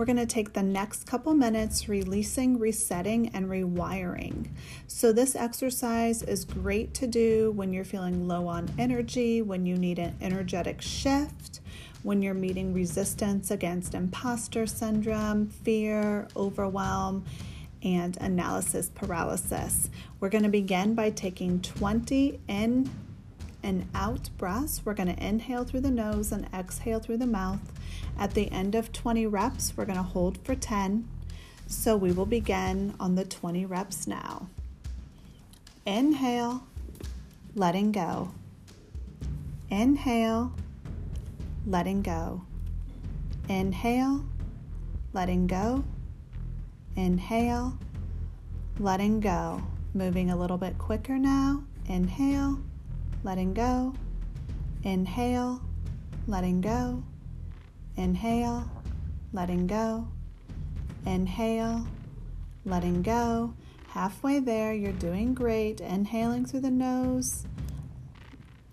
we're going to take the next couple minutes releasing, resetting, and rewiring. So, this exercise is great to do when you're feeling low on energy, when you need an energetic shift, when you're meeting resistance against imposter syndrome, fear, overwhelm, and analysis paralysis. We're going to begin by taking 20 in and out breaths. We're going to inhale through the nose and exhale through the mouth. At the end of 20 reps, we're going to hold for 10. So we will begin on the 20 reps now. Inhale, letting go. Inhale, letting go. Inhale, letting go. Inhale, letting go. Moving a little bit quicker now. Inhale, letting go. Inhale, letting go. Inhale, letting go. Inhale, letting go. Halfway there, you're doing great. Inhaling through the nose,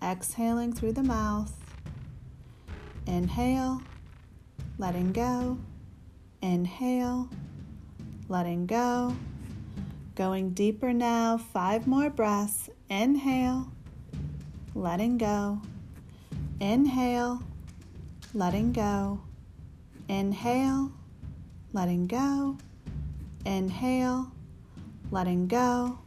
exhaling through the mouth. Inhale, letting go. Inhale, letting go. Going deeper now, five more breaths. Inhale, letting go. Inhale, letting go. Inhale, letting go. Inhale, letting go.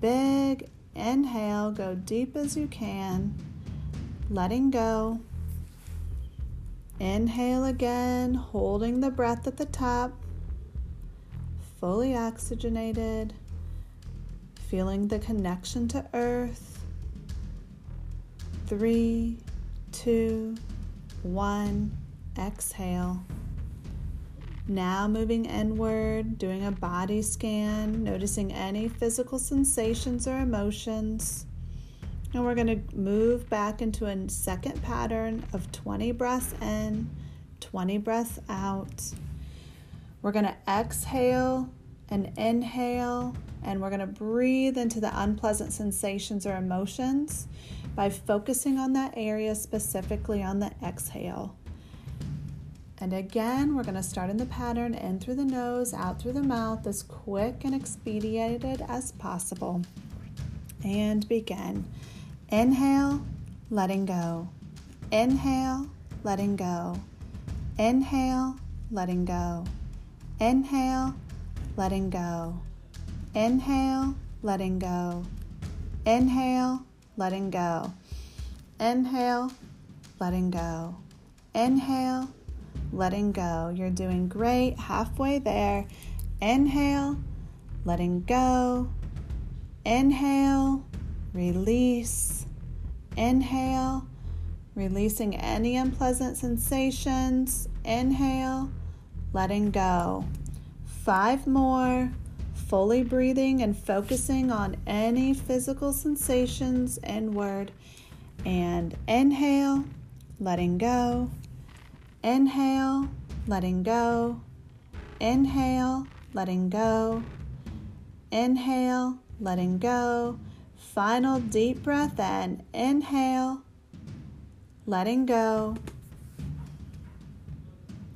Big inhale, go deep as you can, letting go. Inhale again, holding the breath at the top, fully oxygenated, feeling the connection to earth. Three, two, one, exhale. Now moving inward, doing a body scan, noticing any physical sensations or emotions. And we're going to move back into a second pattern of 20 breaths in, 20 breaths out. We're going to exhale and inhale, and we're going to breathe into the unpleasant sensations or emotions by focusing on that area, specifically on the exhale. And again, we're going to start in the pattern in through the nose, out through the mouth, as quick and expedited as possible. And begin. Inhale, letting go. Inhale, letting go. Inhale, letting go. Inhale, letting go. Inhale, letting go. Inhale, letting go. Inhale, letting go. Inhale, letting go. You're doing great. Halfway there. Inhale, letting go. Inhale, release. Inhale, releasing any unpleasant sensations. Inhale, letting go. Five more fully breathing and focusing on any physical sensations inward. And inhale, letting go. Inhale, letting go. Inhale, letting go. Inhale, letting go. Final deep breath in. Inhale, letting go.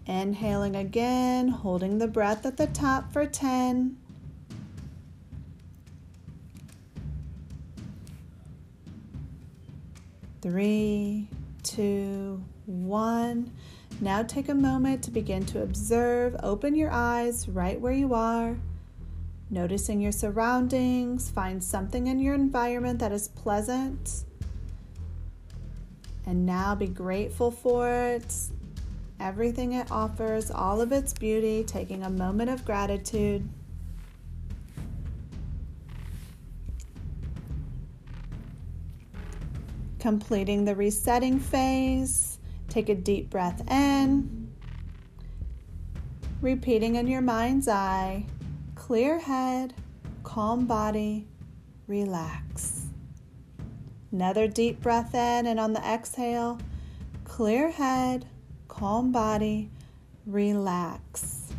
Inhaling again, holding the breath at the top for 10. Three, two, one. Now take a moment to begin to observe. Open your eyes right where you are, noticing your surroundings. Find something in your environment that is pleasant. And now be grateful for it, everything it offers, all of its beauty, taking a moment of gratitude. Completing the resetting phase, take a deep breath in. Repeating in your mind's eye, clear head, calm body, relax. Another deep breath in, and on the exhale, clear head, calm body, relax.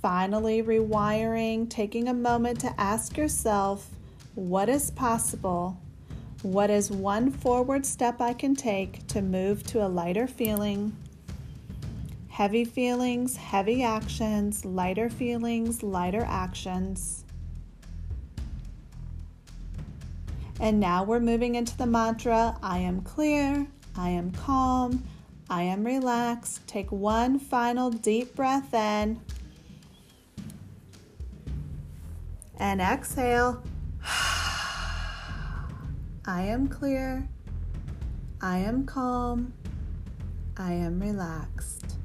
Finally, rewiring, taking a moment to ask yourself what is possible what is one forward step I can take to move to a lighter feeling? Heavy feelings, heavy actions, lighter feelings, lighter actions. And now we're moving into the mantra I am clear, I am calm, I am relaxed. Take one final deep breath in and exhale. I am clear, I am calm, I am relaxed.